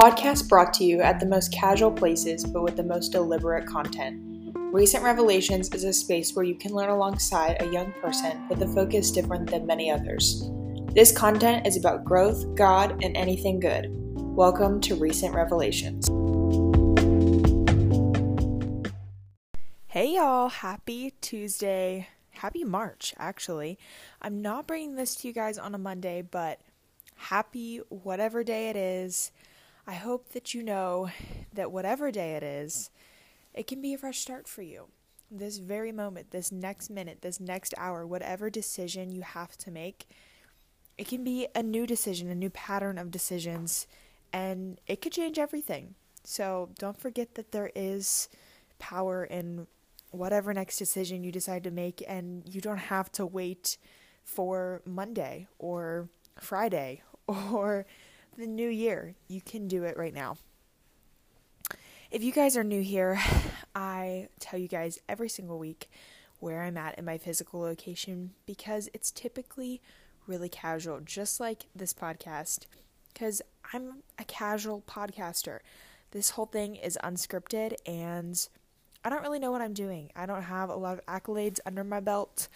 podcast brought to you at the most casual places but with the most deliberate content. Recent Revelations is a space where you can learn alongside a young person with a focus different than many others. This content is about growth, God, and anything good. Welcome to Recent Revelations. Hey y'all, happy Tuesday. Happy March, actually. I'm not bringing this to you guys on a Monday, but happy whatever day it is. I hope that you know that whatever day it is, it can be a fresh start for you. This very moment, this next minute, this next hour, whatever decision you have to make, it can be a new decision, a new pattern of decisions, and it could change everything. So don't forget that there is power in whatever next decision you decide to make, and you don't have to wait for Monday or Friday or the new year. You can do it right now. If you guys are new here, I tell you guys every single week where I'm at in my physical location because it's typically really casual, just like this podcast, because I'm a casual podcaster. This whole thing is unscripted and I don't really know what I'm doing. I don't have a lot of accolades under my belt.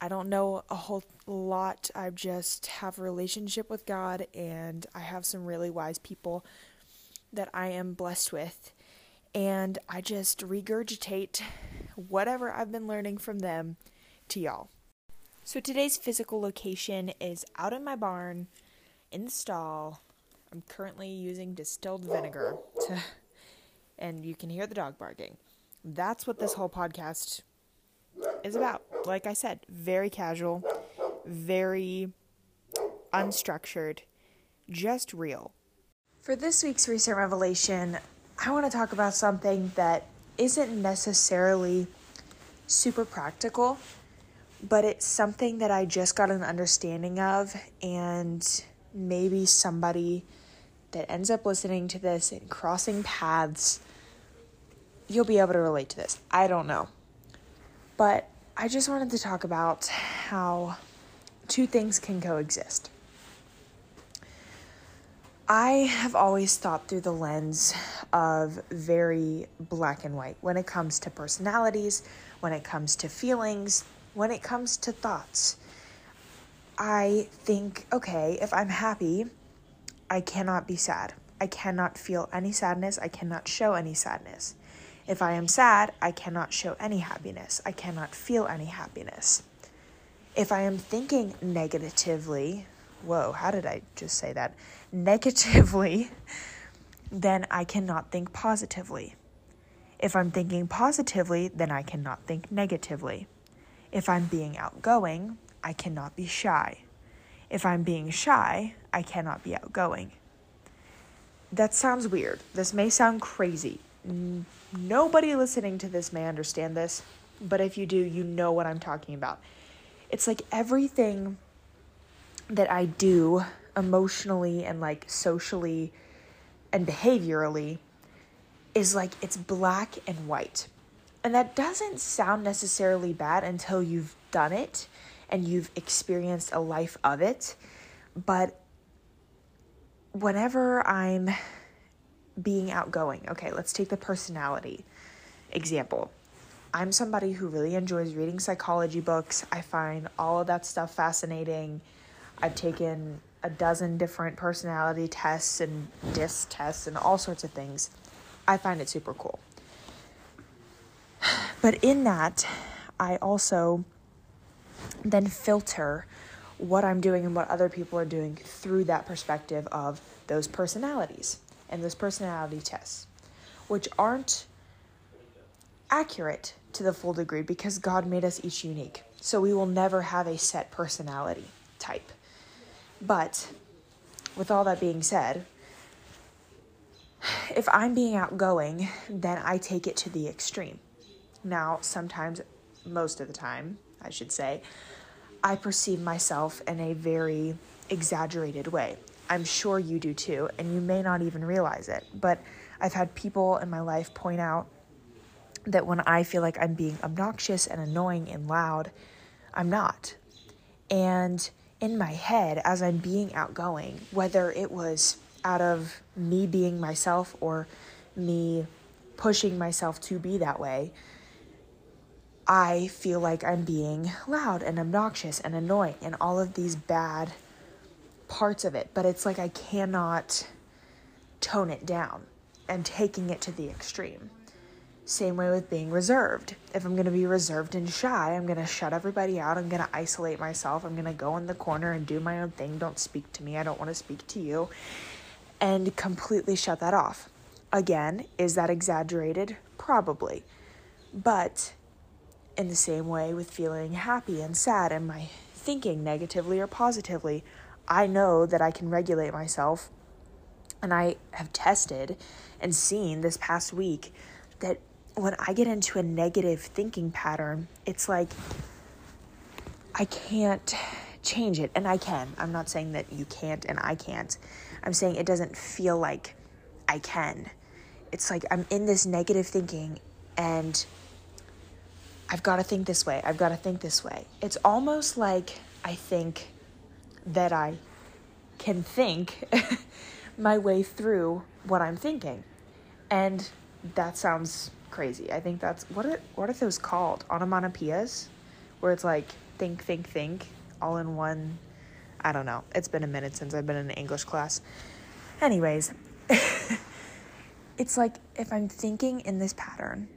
I don't know a whole lot. I just have a relationship with God and I have some really wise people that I am blessed with. And I just regurgitate whatever I've been learning from them to y'all. So today's physical location is out in my barn in the stall. I'm currently using distilled vinegar to and you can hear the dog barking. That's what this whole podcast is about. Like I said, very casual, very unstructured, just real. For this week's recent revelation, I want to talk about something that isn't necessarily super practical, but it's something that I just got an understanding of, and maybe somebody that ends up listening to this and crossing paths, you'll be able to relate to this. I don't know. But I just wanted to talk about how two things can coexist. I have always thought through the lens of very black and white when it comes to personalities, when it comes to feelings, when it comes to thoughts. I think, okay, if I'm happy, I cannot be sad. I cannot feel any sadness. I cannot show any sadness. If I am sad, I cannot show any happiness. I cannot feel any happiness. If I am thinking negatively, whoa, how did I just say that? Negatively, then I cannot think positively. If I'm thinking positively, then I cannot think negatively. If I'm being outgoing, I cannot be shy. If I'm being shy, I cannot be outgoing. That sounds weird. This may sound crazy. Nobody listening to this may understand this, but if you do, you know what I'm talking about. It's like everything that I do emotionally and like socially and behaviorally is like it's black and white. And that doesn't sound necessarily bad until you've done it and you've experienced a life of it. But whenever I'm being outgoing. Okay, let's take the personality example. I'm somebody who really enjoys reading psychology books. I find all of that stuff fascinating. I've taken a dozen different personality tests and DISC tests and all sorts of things. I find it super cool. But in that, I also then filter what I'm doing and what other people are doing through that perspective of those personalities and those personality tests, which aren't accurate to the full degree because God made us each unique. So we will never have a set personality type. But with all that being said, if I'm being outgoing, then I take it to the extreme. Now, sometimes, most of the time, I should say, I perceive myself in a very exaggerated way. I'm sure you do too, and you may not even realize it. But I've had people in my life point out that when I feel like I'm being obnoxious and annoying and loud, I'm not. And in my head, as I'm being outgoing, whether it was out of me being myself or me pushing myself to be that way, I feel like I'm being loud and obnoxious and annoying and all of these bad parts of it. But it's like I cannot tone it down and taking it to the extreme. Same way with being reserved. If I'm going to be reserved and shy, I'm going to shut everybody out. I'm going to isolate myself. I'm going to go in the corner and do my own thing. Don't speak to me. I don't want to speak to you. And completely shut that off. Again, is that exaggerated? Probably. But in the same way with feeling happy and sad and my thinking negatively or positively, I know that I can regulate myself. And I have tested and seen this past week that when I get into a negative thinking pattern, it's like I can't change it. And I can. I'm not saying that you can't and I can't. I'm saying it doesn't feel like I can. It's like I'm in this negative thinking and I've got to think this way. I've got to think this way. It's almost like I think that I can think my way through what I'm thinking. And that sounds crazy. I think that's what are what are those called? Onomatopoeias, where it's like think, think, think, all in one. I don't know. It's been a minute since I've been in an English class. Anyways, it's like if I'm thinking in this pattern,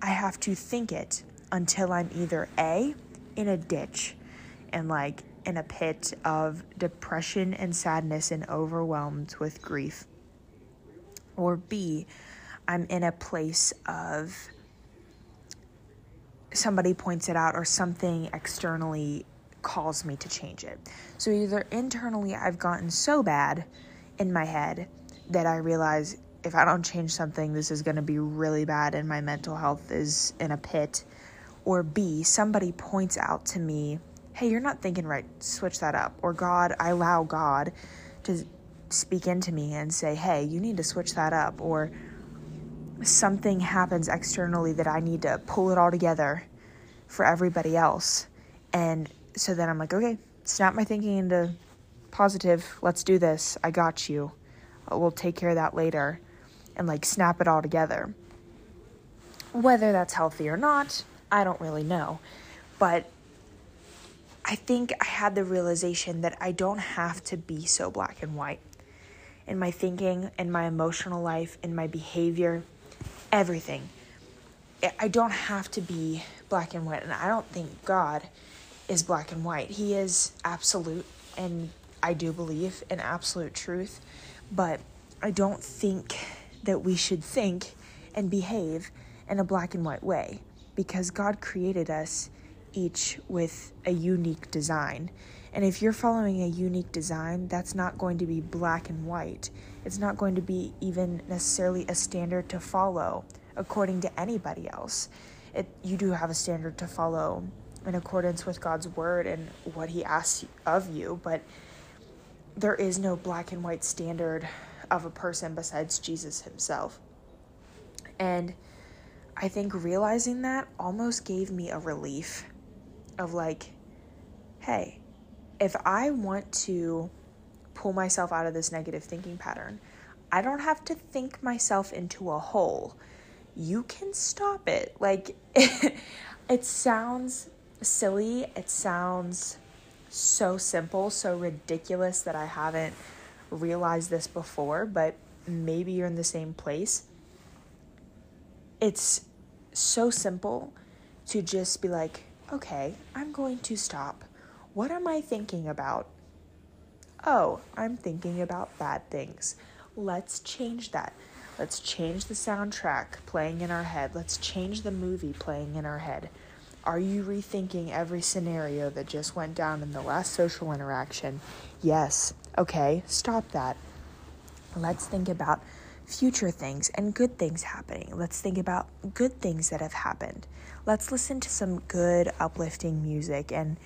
I have to think it until I'm either A, in a ditch and like in a pit of depression and sadness and overwhelmed with grief, or B, I'm in a place of somebody points it out or something externally calls me to change it. So either internally I've gotten so bad in my head that I realize if I don't change something, this is going to be really bad and my mental health is in a pit. Or B, somebody points out to me, hey, you're not thinking right, switch that up. Or God, I allow God to speak into me and say, hey, you need to switch that up. Or something happens externally that I need to pull it all together for everybody else. And so then I'm like, okay, snap my thinking into positive. Let's do this. I got you. Uh, we'll take care of that later. And like snap it all together. Whether that's healthy or not, I don't really know. But I think I had the realization that I don't have to be so black and white in my thinking, in my emotional life, in my behavior everything. I don't have to be black and white, and I don't think God is black and white. He is absolute, and I do believe in absolute truth, but I don't think that we should think and behave in a black and white way because God created us each with a unique design. And if you're following a unique design, that's not going to be black and white. It's not going to be even necessarily a standard to follow according to anybody else. It, you do have a standard to follow in accordance with God's word and what He asks of you, but there is no black and white standard of a person besides Jesus Himself. And I think realizing that almost gave me a relief of like, hey, if I want to pull myself out of this negative thinking pattern, I don't have to think myself into a hole. You can stop it. Like, it, sounds silly. It sounds so simple, so ridiculous that I haven't realized this before, but maybe you're in the same place. It's so simple to just be like, okay, I'm going to stop what am I thinking about? Oh, I'm thinking about bad things. Let's change that. Let's change the soundtrack playing in our head. Let's change the movie playing in our head. Are you rethinking every scenario that just went down in the last social interaction? Yes. Okay, stop that. Let's think about future things and good things happening. Let's think about good things that have happened. Let's listen to some good, uplifting music and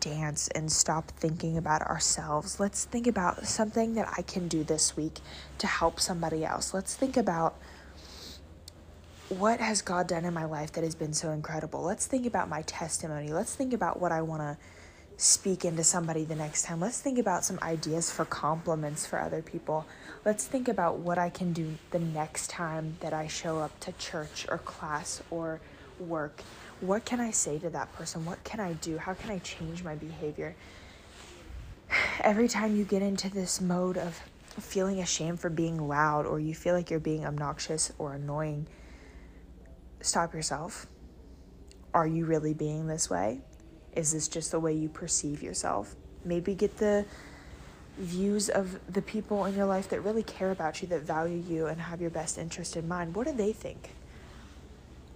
dance and stop thinking about ourselves. Let's think about something that I can do this week to help somebody else. Let's think about what has God done in my life that has been so incredible. Let's think about my testimony. Let's think about what I want to speak into somebody the next time. Let's think about some ideas for compliments for other people. Let's think about what I can do the next time that I show up to church or class or work. What can I say to that person? What can I do? How can I change my behavior? Every time you get into this mode of feeling ashamed for being loud or you feel like you're being obnoxious or annoying, stop yourself. Are you really being this way? Is this just the way you perceive yourself? Maybe get the views of the people in your life that really care about you, that value you, and have your best interest in mind. What do they think?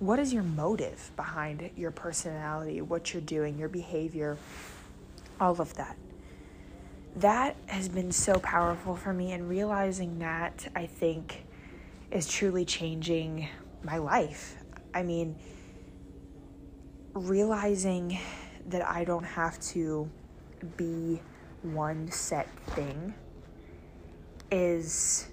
What is your motive behind your personality, what you're doing, your behavior, all of that? That has been so powerful for me, and realizing that I think is truly changing my life. I mean, realizing that I don't have to be one set thing is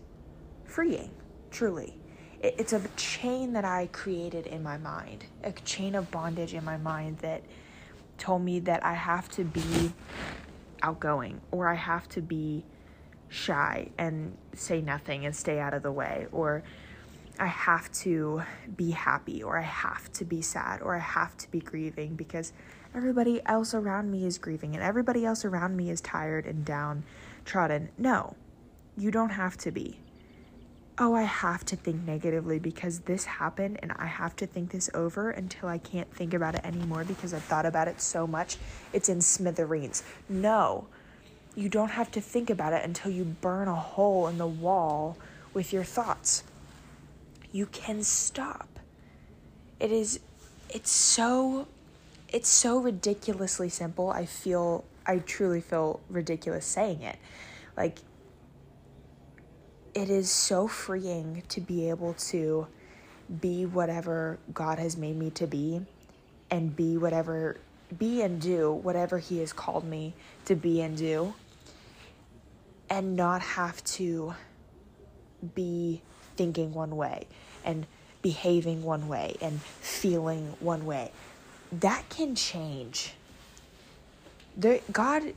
freeing, truly. It's a chain that I created in my mind, a chain of bondage in my mind that told me that I have to be outgoing or I have to be shy and say nothing and stay out of the way or I have to be happy or I have to be sad or I have to be grieving because everybody else around me is grieving and everybody else around me is tired and downtrodden. No, you don't have to be. Oh, I have to think negatively because this happened and I have to think this over until I can't think about it anymore because I've thought about it so much. It's in smithereens. No, you don't have to think about it until you burn a hole in the wall with your thoughts. You can stop. It is, it's so it's so ridiculously simple. I feel I truly feel ridiculous saying it. Like it is so freeing to be able to be whatever God has made me to be and be whatever be and do whatever he has called me to be and do and not have to be thinking one way and behaving one way and feeling one way that can change. The, God,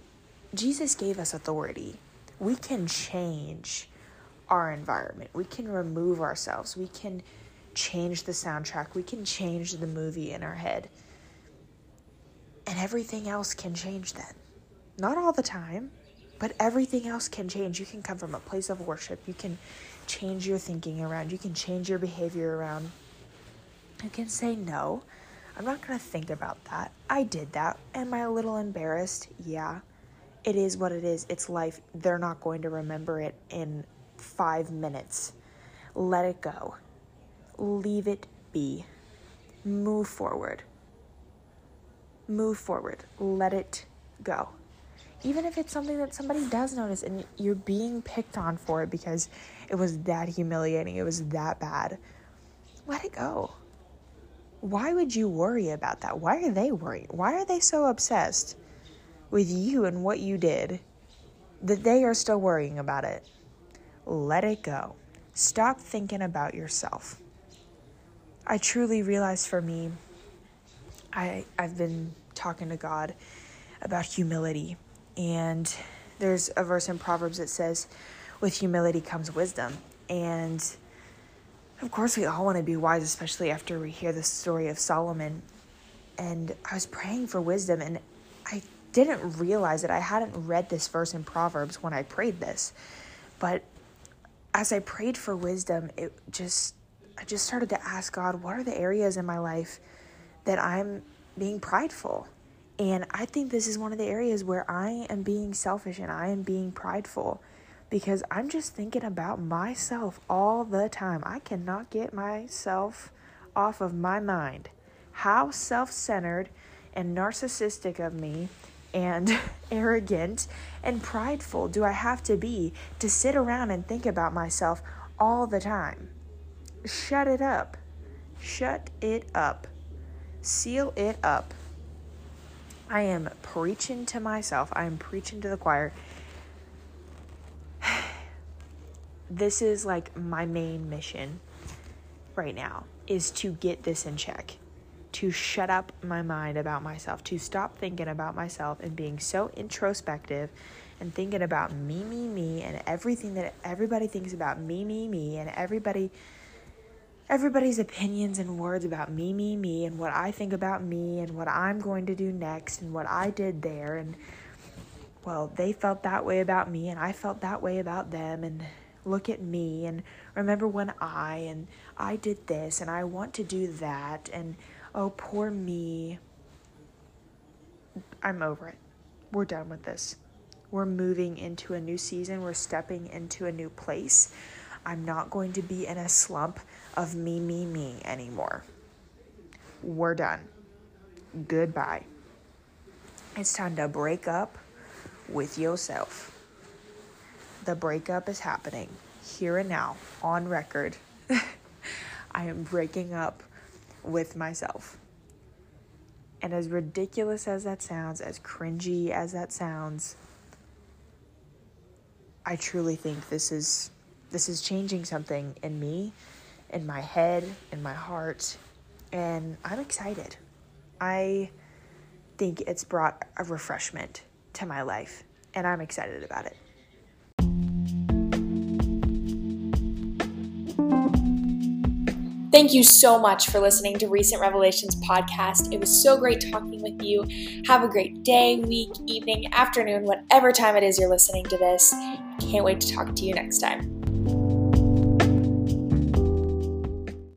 Jesus gave us authority. We can change our environment. We can remove ourselves. We can change the soundtrack. We can change the movie in our head. And everything else can change then. Not all the time, but everything else can change. You can come from a place of worship. You can change your thinking around. You can change your behavior around. You can say no I'm not going to think about that. I did that. Am I a little embarrassed? Yeah. It is what it is. It's life. They're not going to remember it in five minutes. Let it go. Leave it be. Move forward. Move forward. Let it go. Even if it's something that somebody does notice and you're being picked on for it because it was that humiliating, it was that bad, let it go why would you worry about that? Why are they worried? Why are they so obsessed with you and what you did that they are still worrying about it? Let it go. Stop thinking about yourself. I truly realize for me, I, I've been talking to God about humility, and there's a verse in Proverbs that says, with humility comes wisdom. And of course, we all want to be wise, especially after we hear the story of Solomon. And I was praying for wisdom, and I didn't realize that I hadn't read this verse in Proverbs when I prayed this. But as I prayed for wisdom, it just, I just started to ask God, what are the areas in my life that I'm being prideful? And I think this is one of the areas where I am being selfish and I am being prideful because I'm just thinking about myself all the time. I cannot get myself off of my mind. How self centered and narcissistic of me and arrogant and prideful do I have to be to sit around and think about myself all the time? Shut it up. Shut it up. Seal it up. I am preaching to myself. I am preaching to the choir this is like my main mission right now is to get this in check. To shut up my mind about myself, to stop thinking about myself and being so introspective and thinking about me, me, me, and everything that everybody thinks about me, me, me, and everybody everybody's opinions and words about me, me, me, and what I think about me, and what I'm going to do next, and what I did there. And well, they felt that way about me, and I felt that way about them. And look at me, and remember when I, and I did this, and I want to do that. And oh, poor me. I'm over it. We're done with this. We're moving into a new season, we're stepping into a new place. I'm not going to be in a slump of me, me, me anymore. We're done. Goodbye. It's time to break up with yourself. The breakup is happening here and now on record. I am breaking up with myself. And as ridiculous as that sounds, as cringy as that sounds, I truly think this is this is changing something in me, in my head, in my heart, and I'm excited. I think it's brought a refreshment to my life, and I'm excited about it. Thank you so much for listening to Recent Revelations podcast. It was so great talking with you. Have a great day, week, evening, afternoon, whatever time it is you're listening to this. Can't wait to talk to you next time.